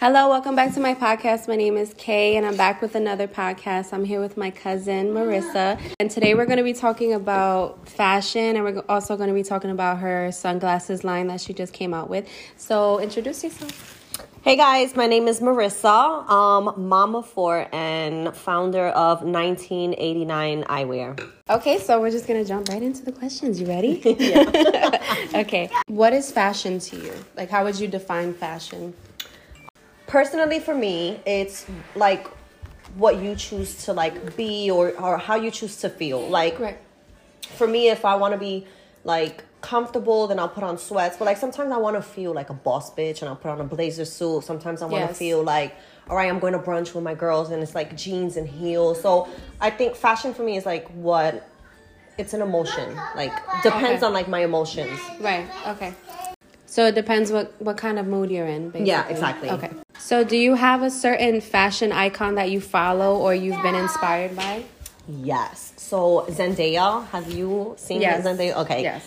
Hello, welcome back to my podcast. My name is Kay, and I'm back with another podcast. I'm here with my cousin Marissa, and today we're going to be talking about fashion, and we're also going to be talking about her sunglasses line that she just came out with. So, introduce yourself. Hey guys, my name is Marissa, um, mama four and founder of 1989 Eyewear. Okay, so we're just gonna jump right into the questions. You ready? okay. What is fashion to you? Like, how would you define fashion? Personally, for me, it's like what you choose to like be or, or how you choose to feel. Like, Right. for me, if I want to be like comfortable, then I'll put on sweats. But like sometimes I want to feel like a boss bitch and I'll put on a blazer suit. Sometimes I want to Yes. feel like, all right, I'm going to brunch with my girls and it's like jeans and heels. So I think fashion for me is like what it's an emotion. Like depends Okay. on like my emotions. Right. Okay. So it depends what what kind of mood you're in. Basically. Yeah, exactly. Okay. So do you have a certain fashion icon that you follow or you've been inspired by? Yes. So Zendaya, have you seen Yes. Zendaya? Okay. Yes.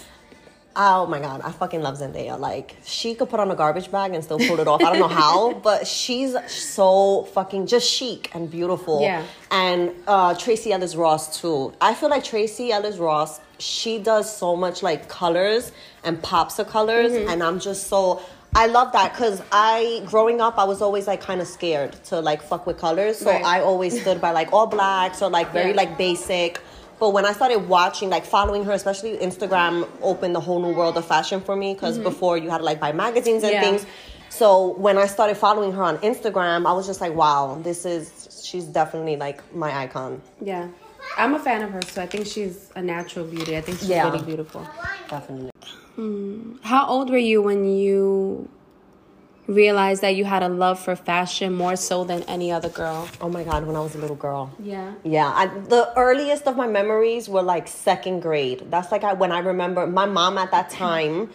Oh my god, I fucking love Zendaya. Like she could put on a garbage bag and still pull it off. I don't know how, but she's so fucking just chic and beautiful. Yeah. And uh, Tracee Ellis Ross too. I feel like Tracee Ellis Ross, she does so much like colors and pops of colors, Mm-hmm. and I'm just so. I love that because I, growing up, I was always like kind of scared to like fuck with colors. So Right. I always stood by like all blacks or like very Yeah. like basic. But when I started watching, like following her, especially Instagram opened the whole new world of fashion for me because before you had to like buy magazines and Mm-hmm. Yeah. things. So when I started following her on Instagram, I was just like, wow, this is, she's definitely like my icon. Yeah. I'm a fan of her, so I think she's a natural beauty. I think she's Yeah. really beautiful. Definitely. How old were you when you realized that you had a love for fashion more so than any other girl? Oh my God, when I was a little girl. Yeah. Yeah, I, the earliest of my memories were like second grade. That's like I, when I remember my mom at that time.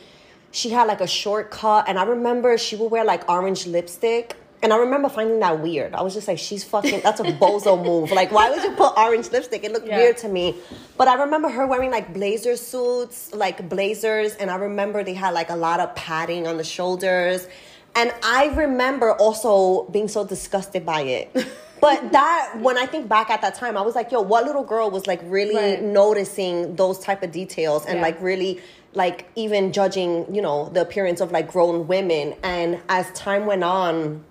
She had like a short cut, and I remember she would wear like orange lipstick. And I remember finding that weird. I was just like, she's fucking, that's a bozo move. Like, why would you put orange lipstick? It looked Yeah. weird to me. But I remember her wearing like blazer suits, like blazers. And I remember they had like a lot of padding on the shoulders. And I remember also being so disgusted by it. But that, when I think back at that time, I was like, yo, what little girl was like really Right. noticing those type of details and Yeah. like really like even judging, you know, the appearance of like grown women. And as time went on,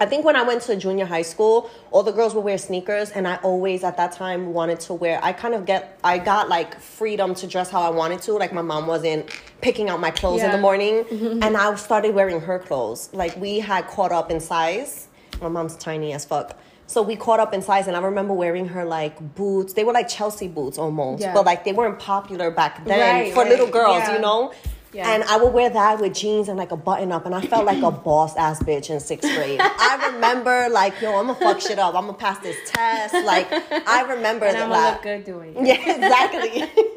I think when I went to junior high school, all the girls would wear sneakers, and I always at that time wanted to wear. I kind of get, I got like freedom to dress how I wanted to. Like my mom wasn't picking out my clothes in the Yeah. morning, and I started wearing her clothes. Like we had caught up in size. My mom's tiny as fuck. So we caught up in size, and I remember wearing her like boots. They were like Chelsea boots almost, Yeah. but like they weren't popular back then Right, for little girls, yeah. you know. Yeah. And I would wear that with jeans and like a button up, and I felt like a boss ass bitch in sixth grade. I remember like, yo, I'm gonna fuck shit up. I'm gonna pass this test. Like, I remember And that. I'm gonna look good doing it. Yeah, exactly.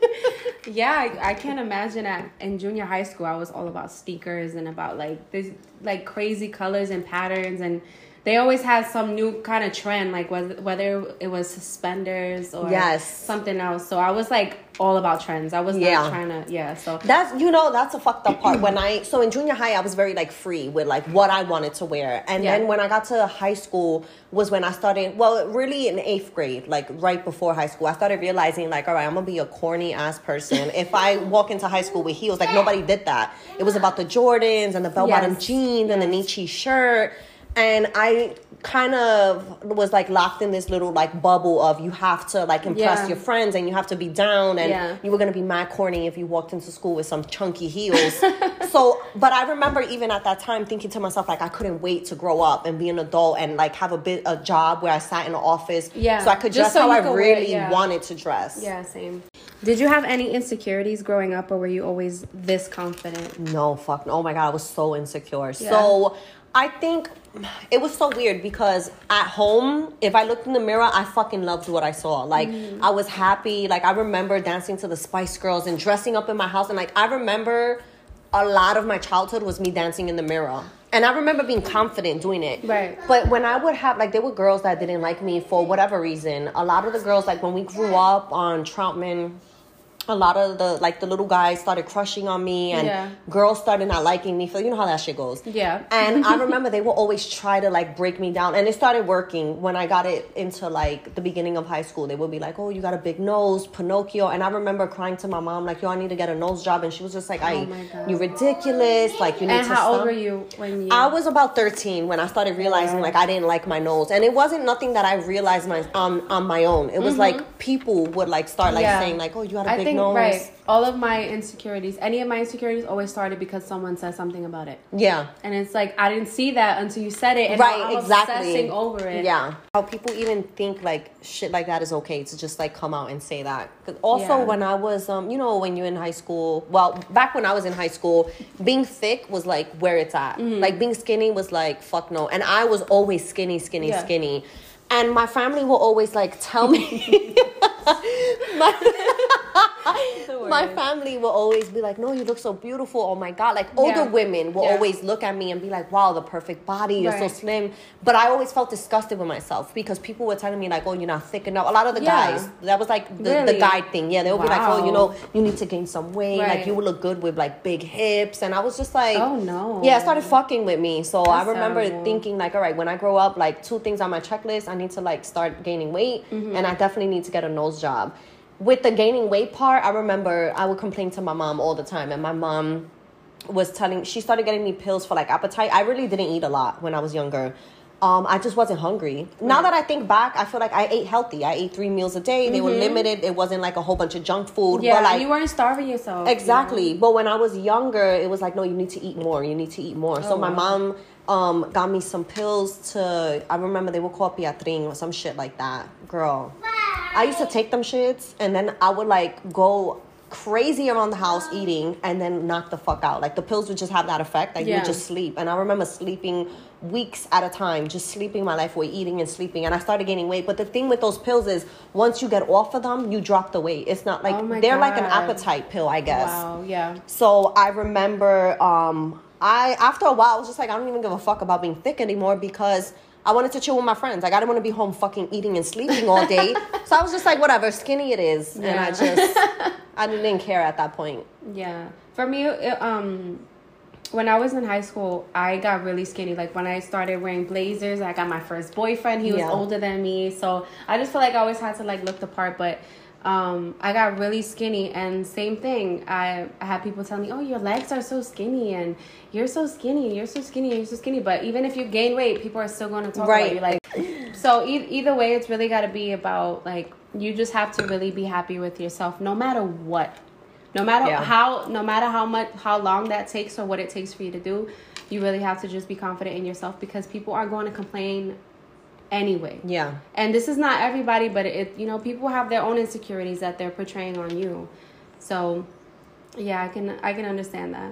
Yeah, I, I can't imagine at in junior high school I was all about sneakers and about like this like crazy colors and patterns and they always had some new kind of trend like whether whether it was suspenders or Yes. something else. So I was like all about trends. I was Yeah. not trying to yeah. So That's you know that's a fucked up part. When I so in junior high I was very like free with like what I wanted to wear, and Yeah. then when I got to high school was when I started. Well, really in eighth grade, like right before high school, I started realizing like, all right, I'm gonna be a corny ass person. if I walk into high school with heels, like nobody did that. It was about the Jordans and the bell bottom Yes. jeans and the Nietzsche shirt. And I kind of was like locked in this little like bubble of you have to like impress Yeah. your friends and you have to be down and Yeah. you were gonna be mad corny if you walked into school with some chunky heels. so, but I remember even at that time thinking to myself like I couldn't wait to grow up and be an adult and like have a bit a job where I sat in an office, Yeah. so I could Just dress so how I could wear it, really yeah. wanted to dress. yeah, same. Did you have any insecurities growing up or were you always this confident? No, fuck. no. Oh my god, I was so insecure. So I think it was so weird because at home, if I looked in the mirror, I fucking loved what I saw. Like mm-hmm. I was happy. Like I remember dancing to the Spice Girls and dressing up in my house, and like I remember a lot of my childhood was me dancing in the mirror. And I remember being confident doing it. Right. But when I would have, like, there were girls that didn't like me for whatever reason. A lot of the girls, like, when we grew up on Troutman, a lot of the like the little guys started crushing on me and Yeah. girls started not liking me. So you know how that shit goes. Yeah. And I remember they would always try to like break me down, and it started working when I got it into like the beginning of high school. They would be like, "Oh, you got a big nose, Pinocchio," and I remember crying to my mom like, "Yo, I need to get a nose job," and she was just like, "I, Oh you ridiculous, like you need And to." how old were you when you? I was about 13 when I started realizing Yeah. like I didn't like my nose. And it wasn't nothing that I realized my on on my own. It was like people would like start like Mm-hmm. Yeah. saying like, "Oh, you got a I big think nose." right. All of my insecurities, any of my insecurities, always started because someone said something about it, Yeah. and it's like I didn't see that until you said it, and right, I'm exactly. obsessing over it. Yeah. How people even think like shit like that is okay to just like come out and say that. 'Cause also Yeah. when I was um, you know, when you're in high school, well, back when I was in high school, being thick was like where it's at. Mm-hmm. Like being skinny was like fuck no. And I was always skinny, skinny, Yeah. skinny. And my family will always like tell me my, my family will always be like, "No, you look so beautiful. Oh my god!" Like older Yeah. women will Yeah. always look at me and be like, "Wow, the perfect body. You're so slim." But I always felt disgusted with myself because people were telling me like, "Oh, you're not thick enough." A lot of the Yeah. guys that was like the, the guy thing. Yeah, they would be like, "Oh, you know, you need to gain some weight. Like you would look good with like big hips." And I was just like, Oh, no. Yeah, it started fucking with me. So I remember terrible. thinking like, "All right, when I grow up, like two things on my checklist, I need to like start gaining weight, Mm-hmm. and I definitely need to get a nose job." With the gaining weight part, I remember I would complain to my mom all the time, and my mom was telling she started getting me pills for like appetite. I really didn't eat a lot when I was younger. Um, I just wasn't hungry. Now that I think back, I feel like I ate healthy. I ate three meals a day. They were limited. It wasn't like a whole bunch of junk food. Mm-hmm. Yeah, but like you weren't starving yourself. you Exactly. But when I was younger, it was like, no, you need to eat more. You need to eat more. so Oh, my wow. mom um, got me some pills to, I remember they were called Piatrin or some shit like that. Girl. I used to take them shits and then I would like go crazy around the house eating and then knock the fuck out. Like the pills would just have that effect. Like you Yeah. would just sleep. And I remember sleeping weeks at a time, just sleeping my life away, eating and sleeping. And I started gaining weight. But the thing with those pills is once you get off of them, you drop the weight. It's not like Oh they're like an appetite pill, I guess. Wow. Yeah. So I remember um I after a while I was just like I don't even give a fuck about being thick anymore because I wanted to chill with my friends. Like I didn't want to be home fucking eating and sleeping all day. so I was just like whatever, skinny it is. And I just I didn't care at that point. Yeah. For me, it, um, when I was in high school, I got really skinny. Like when I started wearing blazers, I got my first boyfriend. He was Yeah. older than me, so I just feel like I always had to like look the part. But um, I got really skinny, and same thing. I, I had people tell me, "Oh, your legs are so skinny, and you're so skinny, you're so skinny, you're so skinny." But even if you gain weight, people are still going to talk Right. about you. Like, so e- either way, it's really got to be about like you just have to really be happy with yourself, no matter what no matter Yeah. how no matter how much how long that takes or what it takes for you to do you really have to just be confident in yourself because people are going to complain anyway. Yeah. and this is not everybody but it you know people have their own insecurities that they're portraying on you. So yeah i can i can understand that.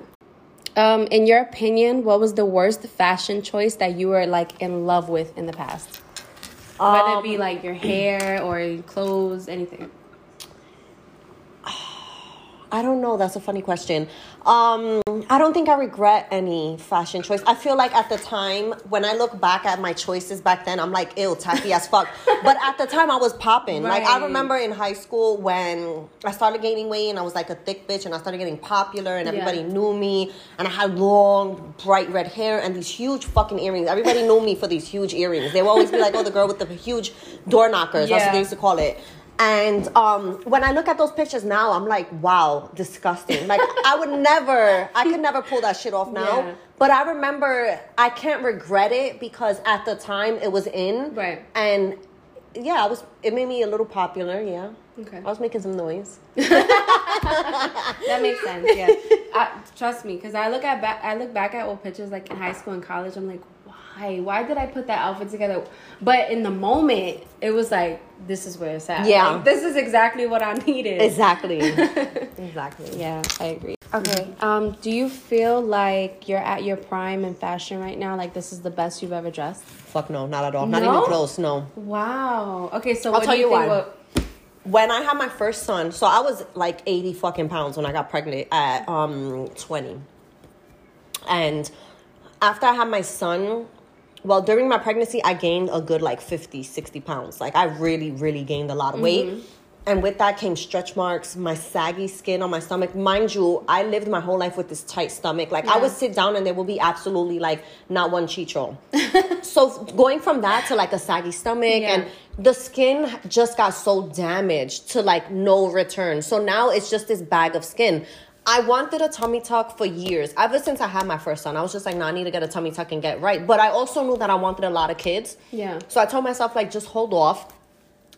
Um in your opinion what was the worst fashion choice that you were like in love with in the past? Whether it be Um, like your hair or clothes anything I don't know. That's a funny question. Um, I don't think I regret any fashion choice. I feel like at the time, when I look back at my choices back then, I'm like, ew, tacky as fuck. But at the time, I was popping. Like, I remember in high school when I started gaining weight and I was like a thick bitch and I started getting popular and Yeah. everybody knew me and I had long, bright red hair and these huge fucking earrings. Everybody knew me for these huge earrings. They would always be like, oh, the girl with the huge door knockers. That's what they used to call it. And um, when I look at those pictures now, I'm like, wow, disgusting. Like, I would never, I could never pull that shit off now. Yeah. But I remember, I can't regret it because at the time it was in. Right. And yeah, I was, it made me a little popular, yeah. Okay. I was making some noise. That makes sense. Yeah, I, trust me, because I look at back, I look back at old pictures like in high school and college. I'm like, why? Why did I put that outfit together? But in the moment, it was like, this is where it's at. Yeah. Like, this is exactly what I needed. Exactly. exactly. Yeah, I agree. Okay. Um, do you feel like you're at your prime in fashion right now? Like this is the best you've ever dressed? Fuck no, not at all. Not even close, no. Wow. Okay, so I'll what tell do you, you think? why. What, when I had my first son, so I was like 80 fucking pounds when I got pregnant at um 20. And after I had my son, well, during my pregnancy, I gained a good like 50, 60 pounds. Like I really, really gained a lot of weight. Mm-hmm. and with that came stretch marks, my saggy skin on my stomach. Mind you, I lived my whole life with this tight stomach. Like I would sit down and there will be absolutely like not one chicho. so going from that to like a saggy stomach Yeah. and the skin just got so damaged to like no return. So now it's just this bag of skin. I wanted a tummy tuck for years. Ever since I had my first son, I was just like, no, I need to get a tummy tuck and get right. But I also knew that I wanted a lot of kids. Yeah. So I told myself, like, just hold off.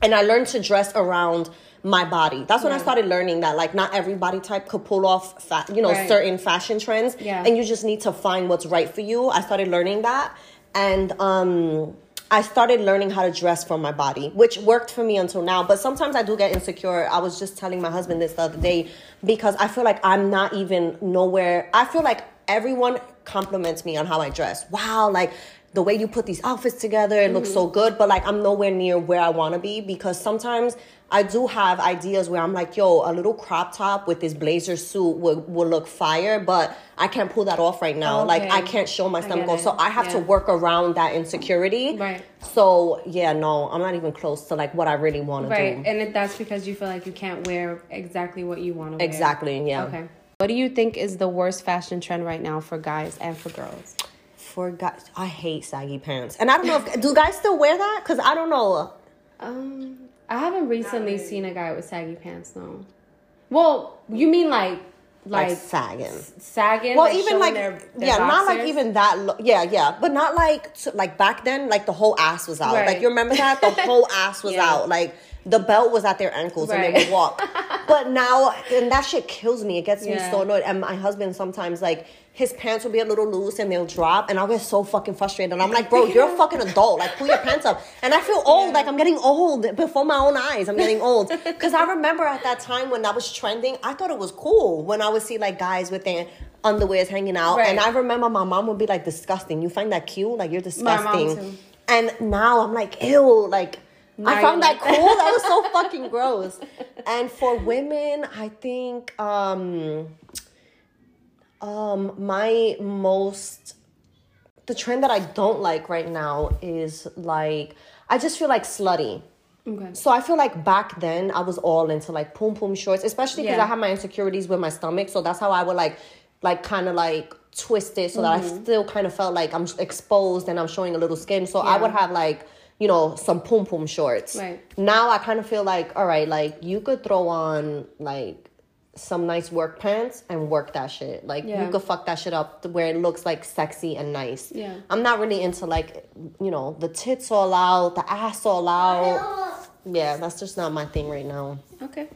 And I learned to dress around my body. That's when I started learning that, like, not every body type could pull off, fa- you know, Right. certain fashion trends. Yeah. And you just need to find what's right for you. I started learning that. And, um, I started learning how to dress for my body, which worked for me until now. But sometimes I do get insecure. I was just telling my husband this the other day because I feel like I'm not even nowhere. I feel like everyone compliments me on how I dress. Wow, like the way you put these outfits together, it looks mm-hmm. so good. But like I'm nowhere near where I want to be because sometimes I do have ideas where I'm like, yo, a little crop top with this blazer suit will, will look fire, but I can't pull that off right now. Like Okay. I can't show my stomach get goals. it. So I have to work around that insecurity. Right. So yeah, no, I'm not even close to like what I really want to do. Right, do. and it, that's because you feel like you can't wear exactly what you want to wear. Exactly, yeah. Okay. What do you think is the worst fashion trend right now for guys and for girls? For guys, I hate saggy pants, and I don't know if do guys still wear that? Cause I don't know. Um, I haven't recently seen a guy with saggy pants though. Well, you mean like Like, like, sagging. sagging? Well, like even like their- their yeah, not like even that. Lo- yeah, yeah, but not like so, like back then. Like the whole ass was out. Right. Like you remember that the whole ass was Yeah. out. Like the belt was at their ankles and they Right. would walk. but now, and that shit kills me. It gets me so annoyed. And my husband sometimes like his pants will be a little loose and they'll drop, and I'll get so fucking frustrated. And I'm like, bro, you're a fucking adult. Like pull your pants up. And I feel old. Like I'm getting old before my own eyes. I'm getting old because I remember at that time when that was trending, I thought it was cool when I would see like guys with their underwears hanging out, Right. and I remember my mom would be like, disgusting. You find that cute? Like you're disgusting. And now I'm like, ew, like I found that cool. That was so fucking gross. And for women, I think um um my most the trend that I don't like right now is like I just feel like slutty. Okay. So I feel like back then I was all into like poom poom shorts, especially because Yeah. I had my insecurities with my stomach. So that's how I would like, like kind of like twist it so that I Mm-hmm. still kind of felt like I'm exposed and I'm showing a little skin. So I would have like, you know, some poom poom shorts. Right. Now I kind of feel like, all right, like you could throw on like some nice work pants and work that shit. Like Yeah. you could fuck that shit up to where it looks like sexy and nice. Yeah. I'm not really into like, you know, the tits all out, the ass all out. Yeah, that's just not my thing right now. Okay.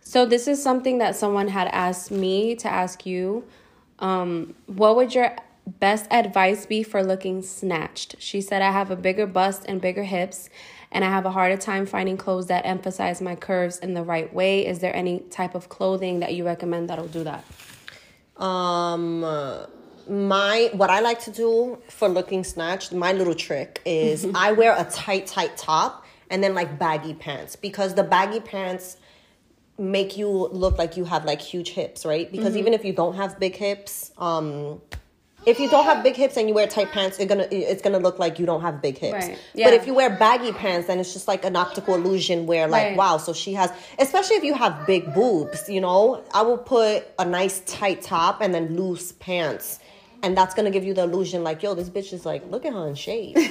So this is something that someone had asked me to ask you. Um, what would your best advice be for looking snatched? She said, I have a bigger bust and bigger hips, and I have a harder time finding clothes that emphasize my curves in the right way. Is there any type of clothing that you recommend that'll do that? Um, my what I like to do for looking snatched, my little trick is I wear a tight, tight top and then like baggy pants because the baggy pants make you look like you have like huge hips, right? Because even if you don't have big hips, um, if you don't have big hips and you wear tight pants, it's gonna it's gonna look like you don't have big hips. Right. Yeah. But if you wear baggy pants, then it's just like an optical illusion where like Right. wow, so she has especially if you have big boobs, you know, I will put a nice tight top and then loose pants. And that's gonna give you the illusion like, yo, this bitch is like, look at her in shape.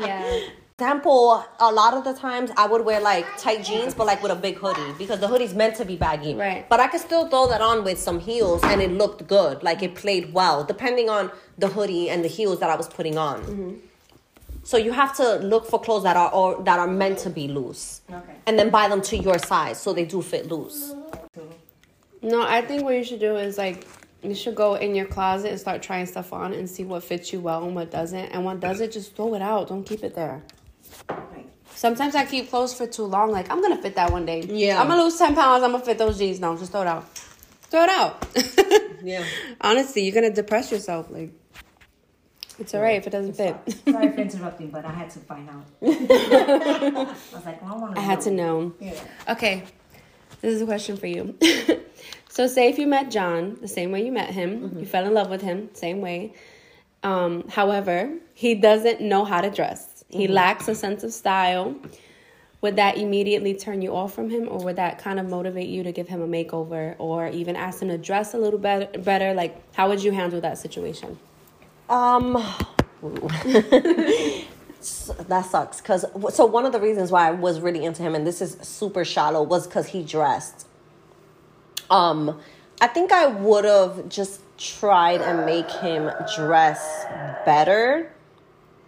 Yeah. Example, a lot of the times I would wear like tight jeans, but like with a big hoodie because the hoodie's meant to be baggy. Right. But I could still throw that on with some heels and it looked good. Like it played well, depending on the hoodie and the heels that I was putting on. Mm-hmm. So you have to look for clothes that are or, that are meant to be loose, Okay. and then buy them to your size so they do fit loose. No, I think what you should do is like you should go in your closet and start trying stuff on and see what fits you well and what doesn't. And what doesn't, just throw it out. Don't keep it there. Okay. Sometimes I keep clothes for too long. Like I'm gonna fit that one day. Yeah. I'm gonna lose ten pounds. I'm gonna fit those jeans. No, just throw it out. Throw it out. Yeah. Honestly, you're gonna depress yourself. Like it's alright if it doesn't fit. Sorry for interrupting, but I had to find out. I was like, well, I want to I had to know. Yeah. Okay, this is a question for you. so, say if you met John the same way you met him, you fell in love with him same way. Um, however, he doesn't know how to dress. He lacks a sense of style. would that immediately turn you off from him, or would that kind of motivate you to give him a makeover, or even ask him to dress a little better? Better, like how would you handle that situation? Um, that sucks. Cause so one of the reasons why I was really into him, and this is super shallow, was because he dressed. Um, I think I would have just tried and make him dress better.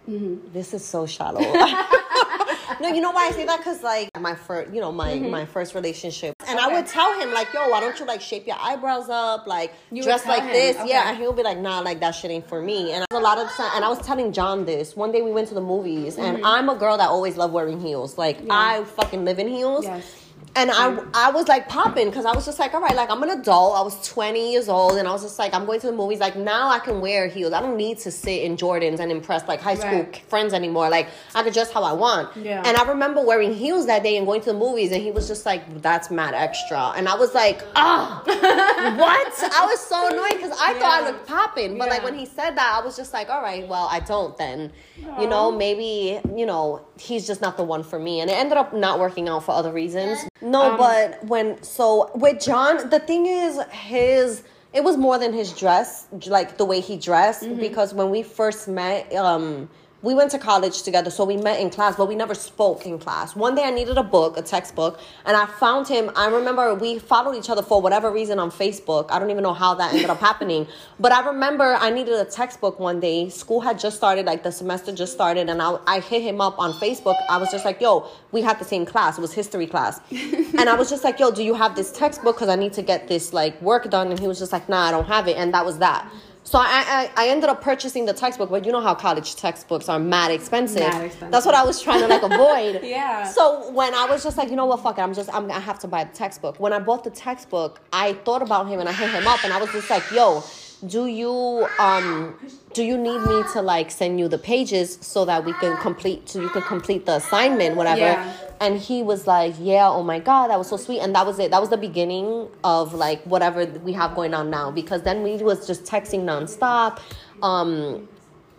Mm-hmm. This is so shallow. no, you know why I say that? Because like my first, you know, my mm-hmm. my first relationship, and okay. I would tell him like, "Yo, why don't you like shape your eyebrows up, like you dress like him. this?" Okay. Yeah, and he'll be like, "Nah, like that shit ain't for me." And a lot of time, and I was telling John this one day we went to the movies, mm-hmm. and I'm a girl that always loved wearing heels. Like yeah. I fucking live in heels. Yes and I I was like popping because I was just like, all right, like I'm an adult. I was 20 years old, and I was just like, I'm going to the movies. Like now I can wear heels. I don't need to sit in Jordans and impress like high school right. friends anymore. Like I could dress how I want. Yeah. And I remember wearing heels that day and going to the movies, and he was just like, that's mad extra. And I was like, ah, oh, what? I was so annoyed because I yeah. thought I looked popping, but yeah. like when he said that, I was just like, all right, well I don't then. Aww. You know, maybe you know he's just not the one for me, and it ended up not working out for other reasons. No, um, but when so with John, the thing is his it was more than his dress, like the way he dressed, mm-hmm. because when we first met, um, we went to college together, so we met in class, but we never spoke in class. One day I needed a book, a textbook, and I found him. I remember we followed each other for whatever reason on Facebook. I don't even know how that ended up happening, but I remember I needed a textbook one day. School had just started, like the semester just started, and I, I hit him up on Facebook. I was just like, yo, we had the same class. It was history class. and I was just like, yo, do you have this textbook? Because I need to get this like work done. And he was just like, nah, I don't have it. And that was that. So I, I, I ended up purchasing the textbook, but you know how college textbooks are mad expensive. Mad expensive. That's what I was trying to like avoid. yeah. So when I was just like, you know what, fuck it, I'm just I'm, I have to buy the textbook. When I bought the textbook, I thought about him and I hit him up and I was just like, yo, do you um do you need me to like send you the pages so that we can complete so you can complete the assignment whatever? Yeah. and he was like yeah oh my god that was so sweet. And that was it. That was the beginning of like whatever we have going on now. Because then we was just texting nonstop. Um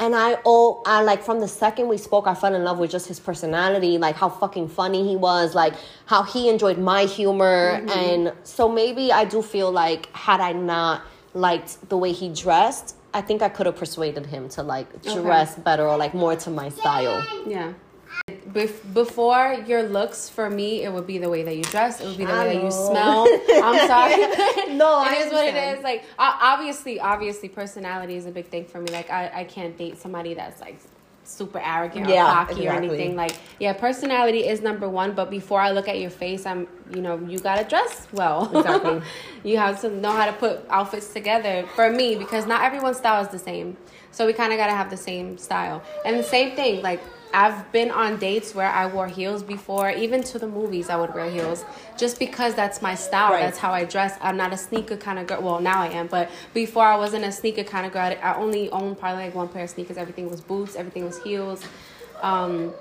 and I oh I like from the second we spoke I fell in love with just his personality like how fucking funny he was like how he enjoyed my humor. Mm-hmm. and so maybe I do feel like had I not liked the way he dressed, I think I could have persuaded him to like dress okay. better or like more to my style. Yeah. Bef- before your looks for me, it would be the way that you dress. It would be the way that you smell. I'm sorry. no, it I is what it is. Like obviously, obviously, personality is a big thing for me. Like I, I can't date somebody that's like super arrogant yeah, or cocky exactly. or anything. Like, yeah, personality is number one, but before I look at your face, I'm, you know, you gotta dress well. Exactly. you have to know how to put outfits together for me because not everyone's style is the same. So we kind of gotta have the same style. And the same thing, like I've been on dates where I wore heels before, even to the movies I would wear heels, just because that's my style. Right. That's how I dress. I'm not a sneaker kind of girl. Well, now I am, but before I wasn't a sneaker kind of girl. I only owned probably like one pair of sneakers. Everything was boots. Everything was heels. Um,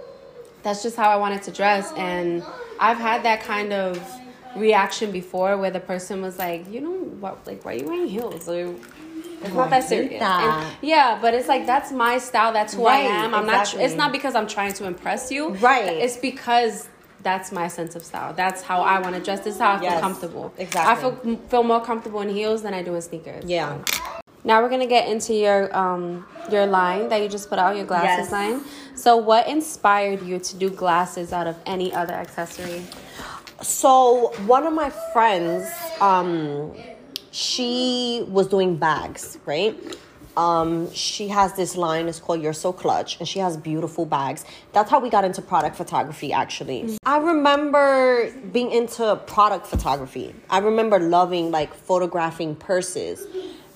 that's just how I wanted to dress, and I've had that kind of reaction before where the person was like, you know, what, like, why are you wearing heels? Or, it's not that serious. And, yeah, but it's like that's my style. That's who right, I am. I'm exactly. not. It's not because I'm trying to impress you. Right. It's because that's my sense of style. That's how I want to dress. This is how I yes, feel comfortable. Exactly. I feel feel more comfortable in heels than I do in sneakers. Yeah. So. Now we're gonna get into your um your line that you just put out, your glasses yes. line. So what inspired you to do glasses out of any other accessory? So one of my friends, um, she was doing bags, right? Um, she has this line, it's called You're So Clutch, and she has beautiful bags. That's how we got into product photography, actually. Mm-hmm. I remember being into product photography. I remember loving like photographing purses.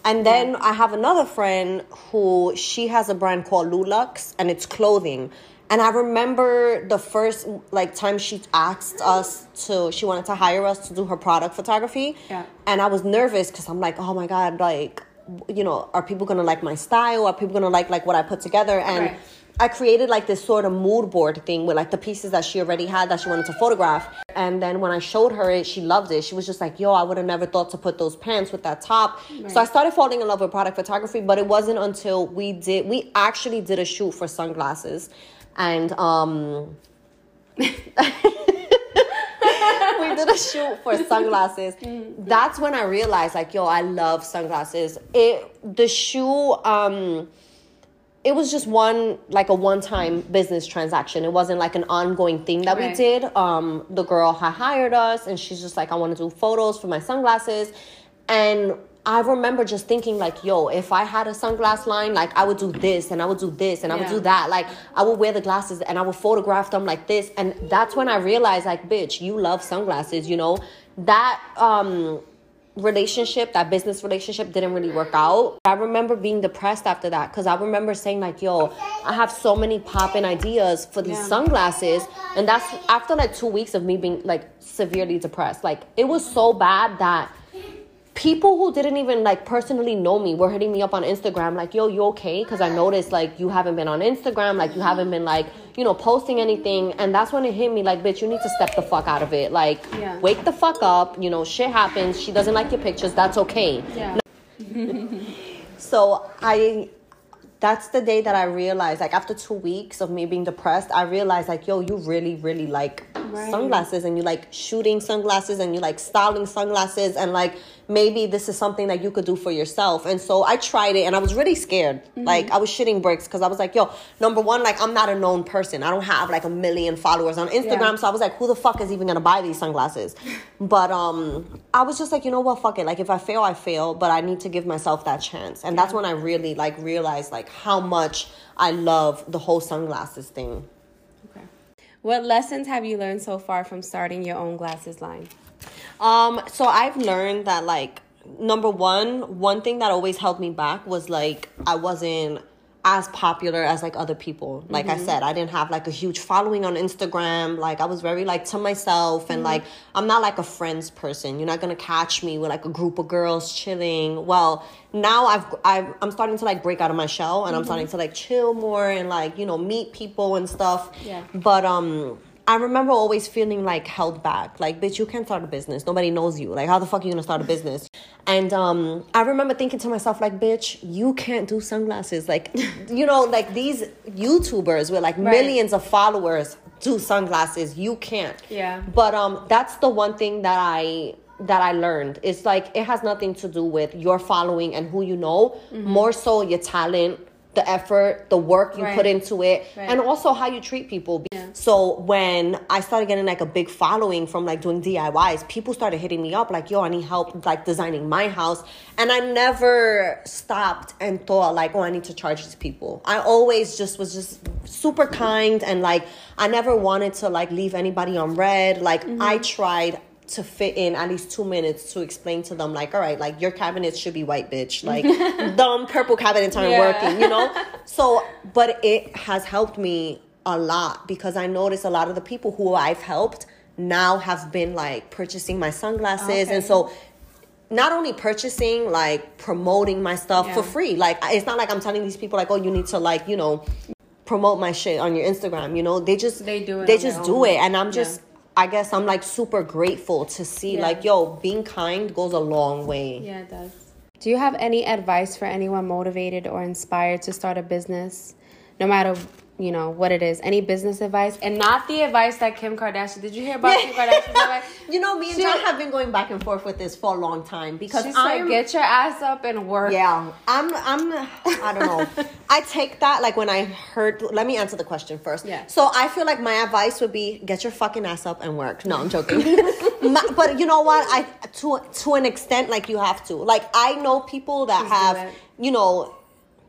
And then yeah. I have another friend who she has a brand called Lulux, and it's clothing. And I remember the first like time she asked us to she wanted to hire us to do her product photography. Yeah. And I was nervous because I'm like, oh my God, like, you know, are people gonna like my style? Are people gonna like like what I put together? And right. I created like this sort of mood board thing with like the pieces that she already had that she wanted to photograph. And then when I showed her it, she loved it. She was just like, yo, I would have never thought to put those pants with that top. Right. So I started falling in love with product photography, but it wasn't until we did, we actually did a shoot for sunglasses and um we did a shoot for sunglasses. That's when I realized, like, yo, I love sunglasses. It the shoe, um, it was just one like a one time business transaction. It wasn't like an ongoing thing that we did. Um, the girl had hired us, and she's just like, I want to do photos for my sunglasses, and. I remember just thinking like, yo, if I had a sunglass line, like I would do this and I would do this and I would Yeah. do that. Like I would wear the glasses and I would photograph them like this. And that's when I realized like, bitch, you love sunglasses, you know? That um relationship, that business relationship didn't really work out. I remember being depressed after that because I remember saying like, yo, I have so many popping ideas for these Yeah. sunglasses. And that's after like two weeks of me being like severely depressed. Like it was so bad that people who didn't even like personally know me were hitting me up on Instagram like, "Yo, you okay?" Because I noticed like you haven't been on Instagram, like you haven't been like you know posting anything, and that's when it hit me like, "Bitch, you need to step the fuck out of it. Like, Yeah. wake the fuck up. You know, shit happens. She doesn't like your pictures. That's okay." Yeah. So I that's the day that I realized, like after two weeks of me being depressed, I realized like, yo, you really, really like Right. sunglasses and you like shooting sunglasses and you like styling sunglasses and like maybe this is something that you could do for yourself. And so I tried it and I was really scared. Like I was shitting bricks because I was like, yo, number one, like I'm not a known person. I don't have like a million followers on Instagram. Yeah. So I was like, who the fuck is even gonna buy these sunglasses? But um I was just like, you know what, fuck it. Like if I fail, I fail, but I need to give myself that chance. And that's when I really like realized like how much I love the whole sunglasses thing. Okay. What lessons have you learned so far from starting your own glasses line? Um, so I've learned that like number one, one thing that always held me back was like I wasn't as popular as like other people. Like I said, I didn't have like a huge following on Instagram. Like I was very like to myself and like I'm not like a friends person. You're not gonna catch me with like a group of girls chilling. Well, now I've, I've I'm starting to like break out of my shell and I'm starting to like chill more and like you know meet people and stuff. Yeah. But um I remember always feeling like held back. Like, bitch, you can't start a business. Nobody knows you. Like, how the fuck are you gonna start a business? And um, I remember thinking to myself, like, bitch, you can't do sunglasses. Like, you know, like these YouTubers with like Right. millions of followers do sunglasses. You can't. Yeah. But um, that's the one thing that I that I learned. It's like it has nothing to do with your following and who you know. Mm-hmm. More so your talent, the effort, the work you Right. put into it, Right. and also how you treat people. Yeah. So when I started getting like a big following from like doing DIYs, people started hitting me up like, "Yo, I need help like designing my house," and I never stopped and thought like, "Oh, I need to charge these people." I always just was just super kind and like I never wanted to like leave anybody on red. Like I mm-hmm. tried to fit in at least two minutes to explain to them like all right like your cabinets should be white bitch like dumb purple cabinets aren't Yeah. working you know so but it has helped me a lot because i notice a lot of the people who i've helped now have been like purchasing my sunglasses Okay. and so not only purchasing like promoting my stuff Yeah. for free like it's not like i'm telling these people like oh you need to like you know promote my shit on your instagram you know they just They do it they just do it and i'm Yeah. Just I guess I'm like super grateful to see Yeah. like yo being kind goes a long way. Yeah, it does. Do you have any advice for anyone motivated or inspired to start a business, no matter you know what it is? Any business advice, and not the advice that Kim Kardashian. Did you hear about Kim Kardashian's advice? You know, me and She- John have been going back and forth with this for a long time because She said, I'm "Get your ass up and work." yeah, I'm I'm I don't know. I take that like when I heard let me answer the question first. Yeah. So I feel like my advice would be get your fucking ass up and work. No, I'm joking. My- but you know what? I to to an extent like you have to. Like I know people that have you know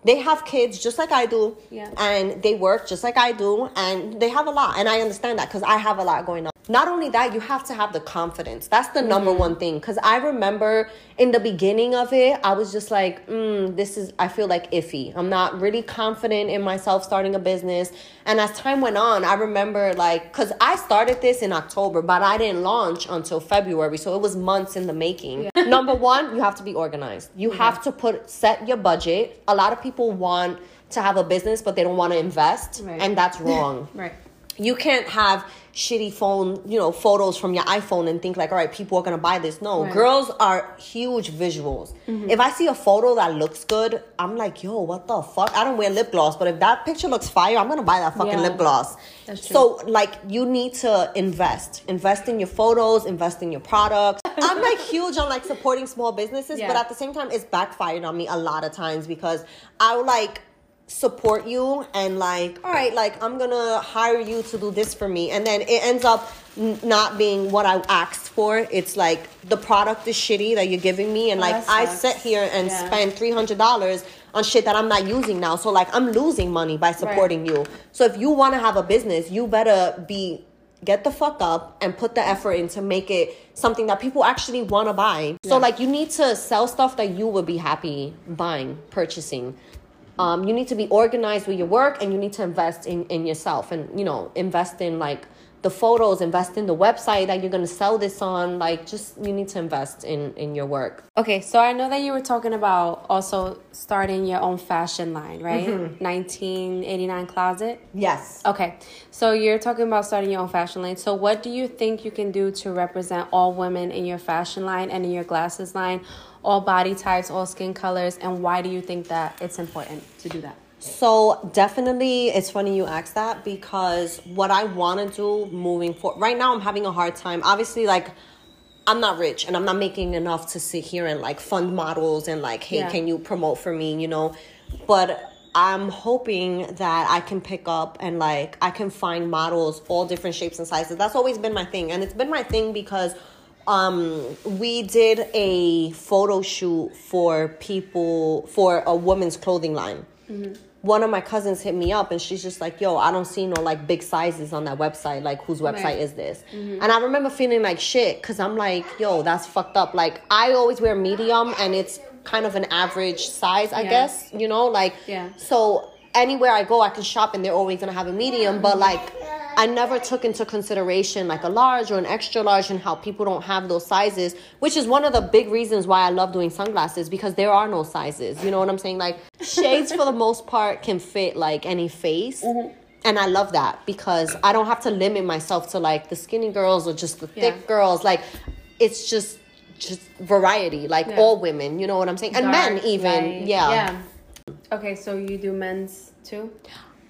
they have kids just like I do, Yeah. and they work just like I do, and they have a lot, and I understand that because I have a lot going on. Not only that, you have to have the confidence. That's the number Mm-hmm. one thing. Because I remember in the beginning of it, I was just like, mm, "This is." I feel like iffy. I'm not really confident in myself starting a business. And as time went on, I remember like, because I started this in October, but I didn't launch until February, so it was months in the making. number one, you have to be organized. You have to put set your budget. A lot of people want to have a business, but they don't want to invest, Right. and that's wrong. Right. You can't have shitty phone, you know, photos from your iPhone and think like, all right, people are gonna buy this. No, Right. girls are huge visuals. Mm-hmm. If I see a photo that looks good, I'm like, yo, what the fuck? I don't wear lip gloss, but if that picture looks fire, I'm gonna buy that fucking Yeah. lip gloss. So like you need to invest. Invest in your photos, invest in your products. I'm like huge on like supporting small businesses, but at the same time it's backfired on me a lot of times because I like support you and like all right like i'm gonna hire you to do this for me. And then it ends up n- not being what i asked for. It's like the product is shitty that you're giving me. And Oh, like i sit here and Yeah. spend $300 on shit that i'm not using now. So like i'm losing money by supporting you. So if you want to have a business you better be get the fuck up and put the effort in to make it something that people actually want to buy. So like you need to sell stuff that you would be happy buying purchasing um, you need to be organized with your work and you need to invest in, in yourself and you know invest in like the photos invest in the website that you're going to sell this on like just you need to invest in in your work Okay, so I know that you were talking about also starting your own fashion line, right? Mm-hmm. 1989 Closet. yes Okay, so you're talking about starting your own fashion line. So, what do you think you can do to represent all women in your fashion line and in your glasses line, all body types, all skin colors, and why do you think that it's important to do that? So definitely, it's funny you asked that because what I want to do moving forward, right now I'm having a hard time. Obviously, like I'm not rich and I'm not making enough to sit here and like fund models and like, hey, Yeah. can you promote for me? You know, but I'm hoping that I can pick up and like I can find models all different shapes and sizes. That's always been my thing, and it's been my thing because um we did a photo shoot for people for a women's clothing line one of my cousins hit me up and she's just like, yo, I don't see no like big sizes on that website. Like, whose website Right. is this? And I remember feeling like shit because I'm like, yo, that's fucked up. Like, I always wear medium and it's kind of an average size, I Yeah. guess, you know? Like, Yeah. so anywhere I go, I can shop and they're always gonna have a medium, but like, I never took into consideration like a large or an extra large and how people don't have those sizes, which is one of the big reasons why I love doing sunglasses because there are no sizes. You know what I'm saying? Like shades for the most part can fit like any face. Mm-hmm. And I love that because I don't have to limit myself to like the skinny girls or just the thick girls. Like it's just just variety, like Yeah. all women, you know what I'm saying? And men even. light. yeah. Yeah. Okay, so you do men's too?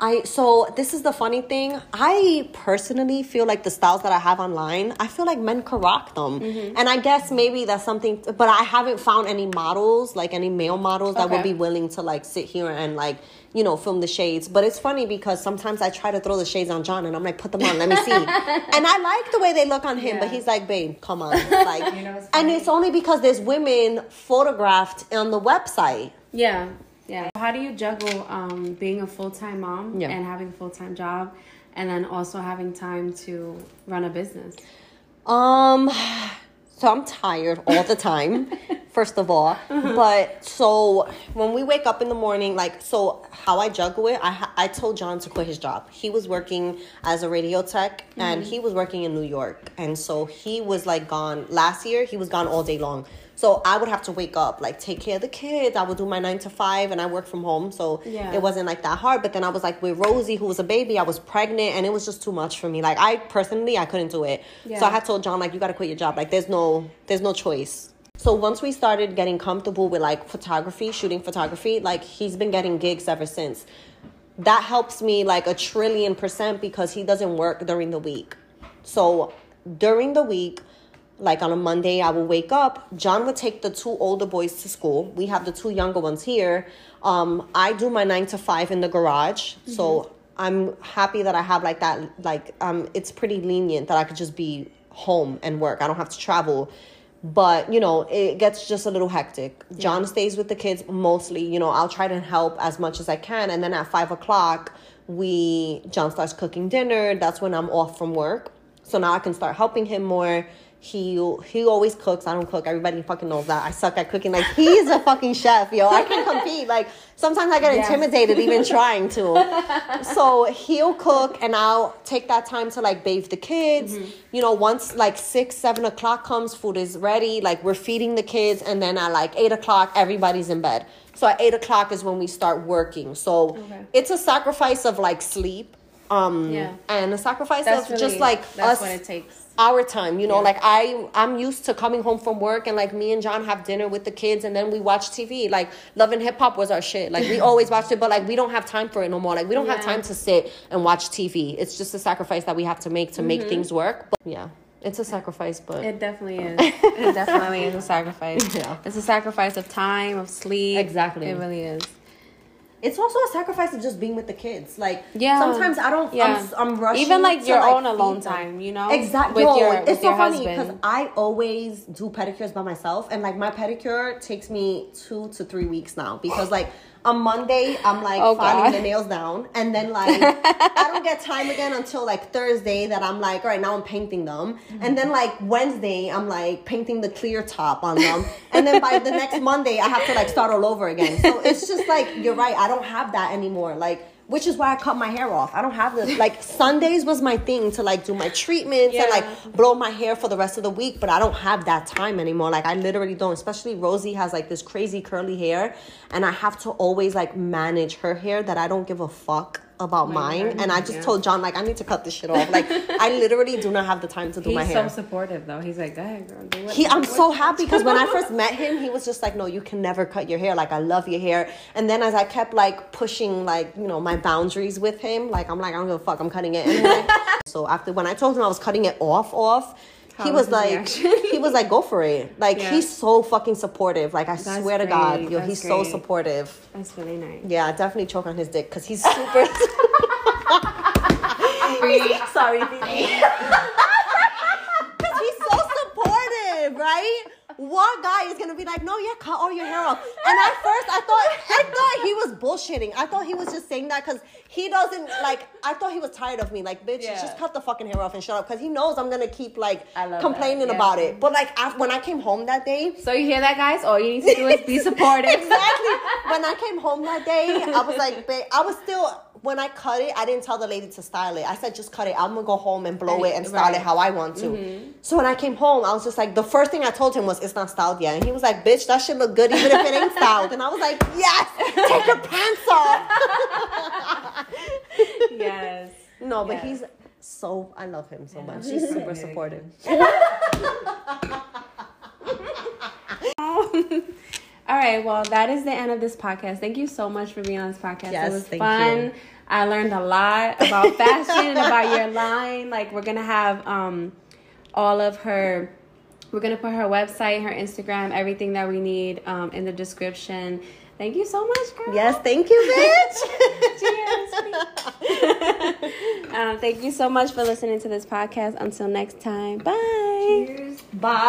I so this is the funny thing. I personally feel like the styles that I have online, I feel like men can rock them, Mm-hmm. and I guess maybe that's something. But I haven't found any models, like any male models, that would be willing to like sit here and like you know film the shades. But it's funny because sometimes I try to throw the shades on John, and I'm like, put them on, let me see. and I like the way they look on him, but he's like, babe, come on, like, You know what's and it's only because there's women photographed on the website. Yeah, yeah. How do you juggle um, being a full time mom Yeah. and having a full time job, and then also having time to run a business? Um, so I'm tired all the time, first of all. But so when we wake up in the morning, like, so how I juggle it, I I told John to quit his job. He was working as a radio tech, and he was working in New York, and so he was like gone last year. He was gone all day long. So I would have to wake up, like take care of the kids. I would do my nine to five, and I work from home, so Yeah. it wasn't like that hard. But then I was like with Rosie, who was a baby. I was pregnant, and it was just too much for me. Like I personally, I couldn't do it. So I had told John like, you got to quit your job. Like there's no, there's no choice. So once we started getting comfortable with like photography, shooting photography, like he's been getting gigs ever since. That helps me like a trillion percent because he doesn't work during the week. So during the week, like on a Monday, I will wake up. John would take the two older boys to school. We have the two younger ones here. Um, I do my nine to five in the garage. So I'm happy that I have like that. Like, um, it's pretty lenient that I could just be home and work. I don't have to travel. But you know, it gets just a little hectic. John stays with the kids mostly. You know, I'll try to help as much as I can, and then at five o'clock, we John starts cooking dinner. That's when I'm off from work. So now I can start helping him more. He he always cooks. I don't cook. Everybody fucking knows that. I suck at cooking. Like he's a fucking chef, yo. I can compete. Like sometimes I get Yes. intimidated even trying to. So he'll cook and I'll take that time to like bathe the kids. Mm-hmm. You know, once like six, seven o'clock comes, food is ready. Like we're feeding the kids, and then at like eight o'clock, everybody's in bed. So at eight o'clock is when we start working. So Okay. it's a sacrifice of like sleep Um, Yeah. and a sacrifice That's of really, just like that's us what it takes. our time you know Yeah. like i i'm used to coming home from work and like me and john have dinner with the kids and then we watch tv like love and hip hop was our shit like we always watched it but like we don't have time for it no more like we don't have time to sit and watch tv it's just a sacrifice that we have to make to Mm-hmm. make things work but yeah it's a sacrifice but It definitely is. It definitely is a sacrifice. Yeah. It's a sacrifice of time, of sleep. Exactly. It really is. It's also a sacrifice of just being with the kids like Yeah. sometimes i don't Yeah. I'm, I'm rushing Even like your own alone time, you know? Exactly. With your, it's with so your funny because. I always do pedicures by myself, and like my pedicure takes me two to three weeks now because like on Monday I'm like Oh, filing God. the nails down, and then like I don't get time again until like Thursday that I'm like, all right, now I'm painting them, and then like Wednesday I'm like painting the clear top on them, and then by the next Monday I have to like start all over again. So it's just like you're right, I don't have that anymore, like. Which is why I cut my hair off. I don't have this. Like Sundays was my thing to like do my treatments and like blow my hair for the rest of the week, but I don't have that time anymore. Like I literally don't. Especially Rosie has like this crazy curly hair, and I have to always like manage her hair that I don't give a fuck about mine. And I just yeah. told John like I need to cut this shit off. Like I literally do not have the time to do He's my hair. so supportive though. He's like, go ahead, girl. Do what, He, I'm so happy because when I first met him, he was just like, "No, you can never cut your hair. Like, I love your hair." And then as I kept like pushing, like you know, my boundaries with him, like I'm like, I don't give a fuck. I'm cutting it. Anyway. so after when I told him I was cutting it off, off, How he was was like, he was like, "Go for it." Like Yeah. he's so fucking supportive. Like I That's swear to God, yo, That's he's so supportive. That's really nice. Yeah, I definitely choke on his dick because he's super. Sorry, Because he's so supportive, right? What guy is gonna be like, no, yeah, cut all your hair off? And at first, I thought, I thought he was bullshitting. I thought he was just saying that because he doesn't like. I thought he was tired of me. Like, bitch, Yeah. just cut the fucking hair off and shut up. Because he knows I'm gonna keep like complaining yeah. about it. But like, af- when I came home that day, So you hear that, guys? All you need to do is be supportive. exactly. When I came home that day, I was like, babe, I was still. When I cut it, I didn't tell the lady to style it. I said, just cut it. I'm gonna go home and blow it and style Right. it how I want to. Mm-hmm. So when I came home, I was just like, the first thing I told him was, it's not styled yet. And he was like, bitch, that should look good even if it ain't styled. And I was like, yes, take your pants off. yes. no, but Yes. he's so, I love him so much. He's super supportive. Um, All right, well, that is the end of this podcast. Thank you so much for being on this podcast. Yes, it was fun. you. I learned a lot about fashion and about your line. Like we're gonna have um all of her we're gonna put her website, her Instagram, everything that we need um in the description. Thank you so much, girl. Yes, thank you, bitch. Um, thank you so much for listening to this podcast. Until next time. Bye. Bye.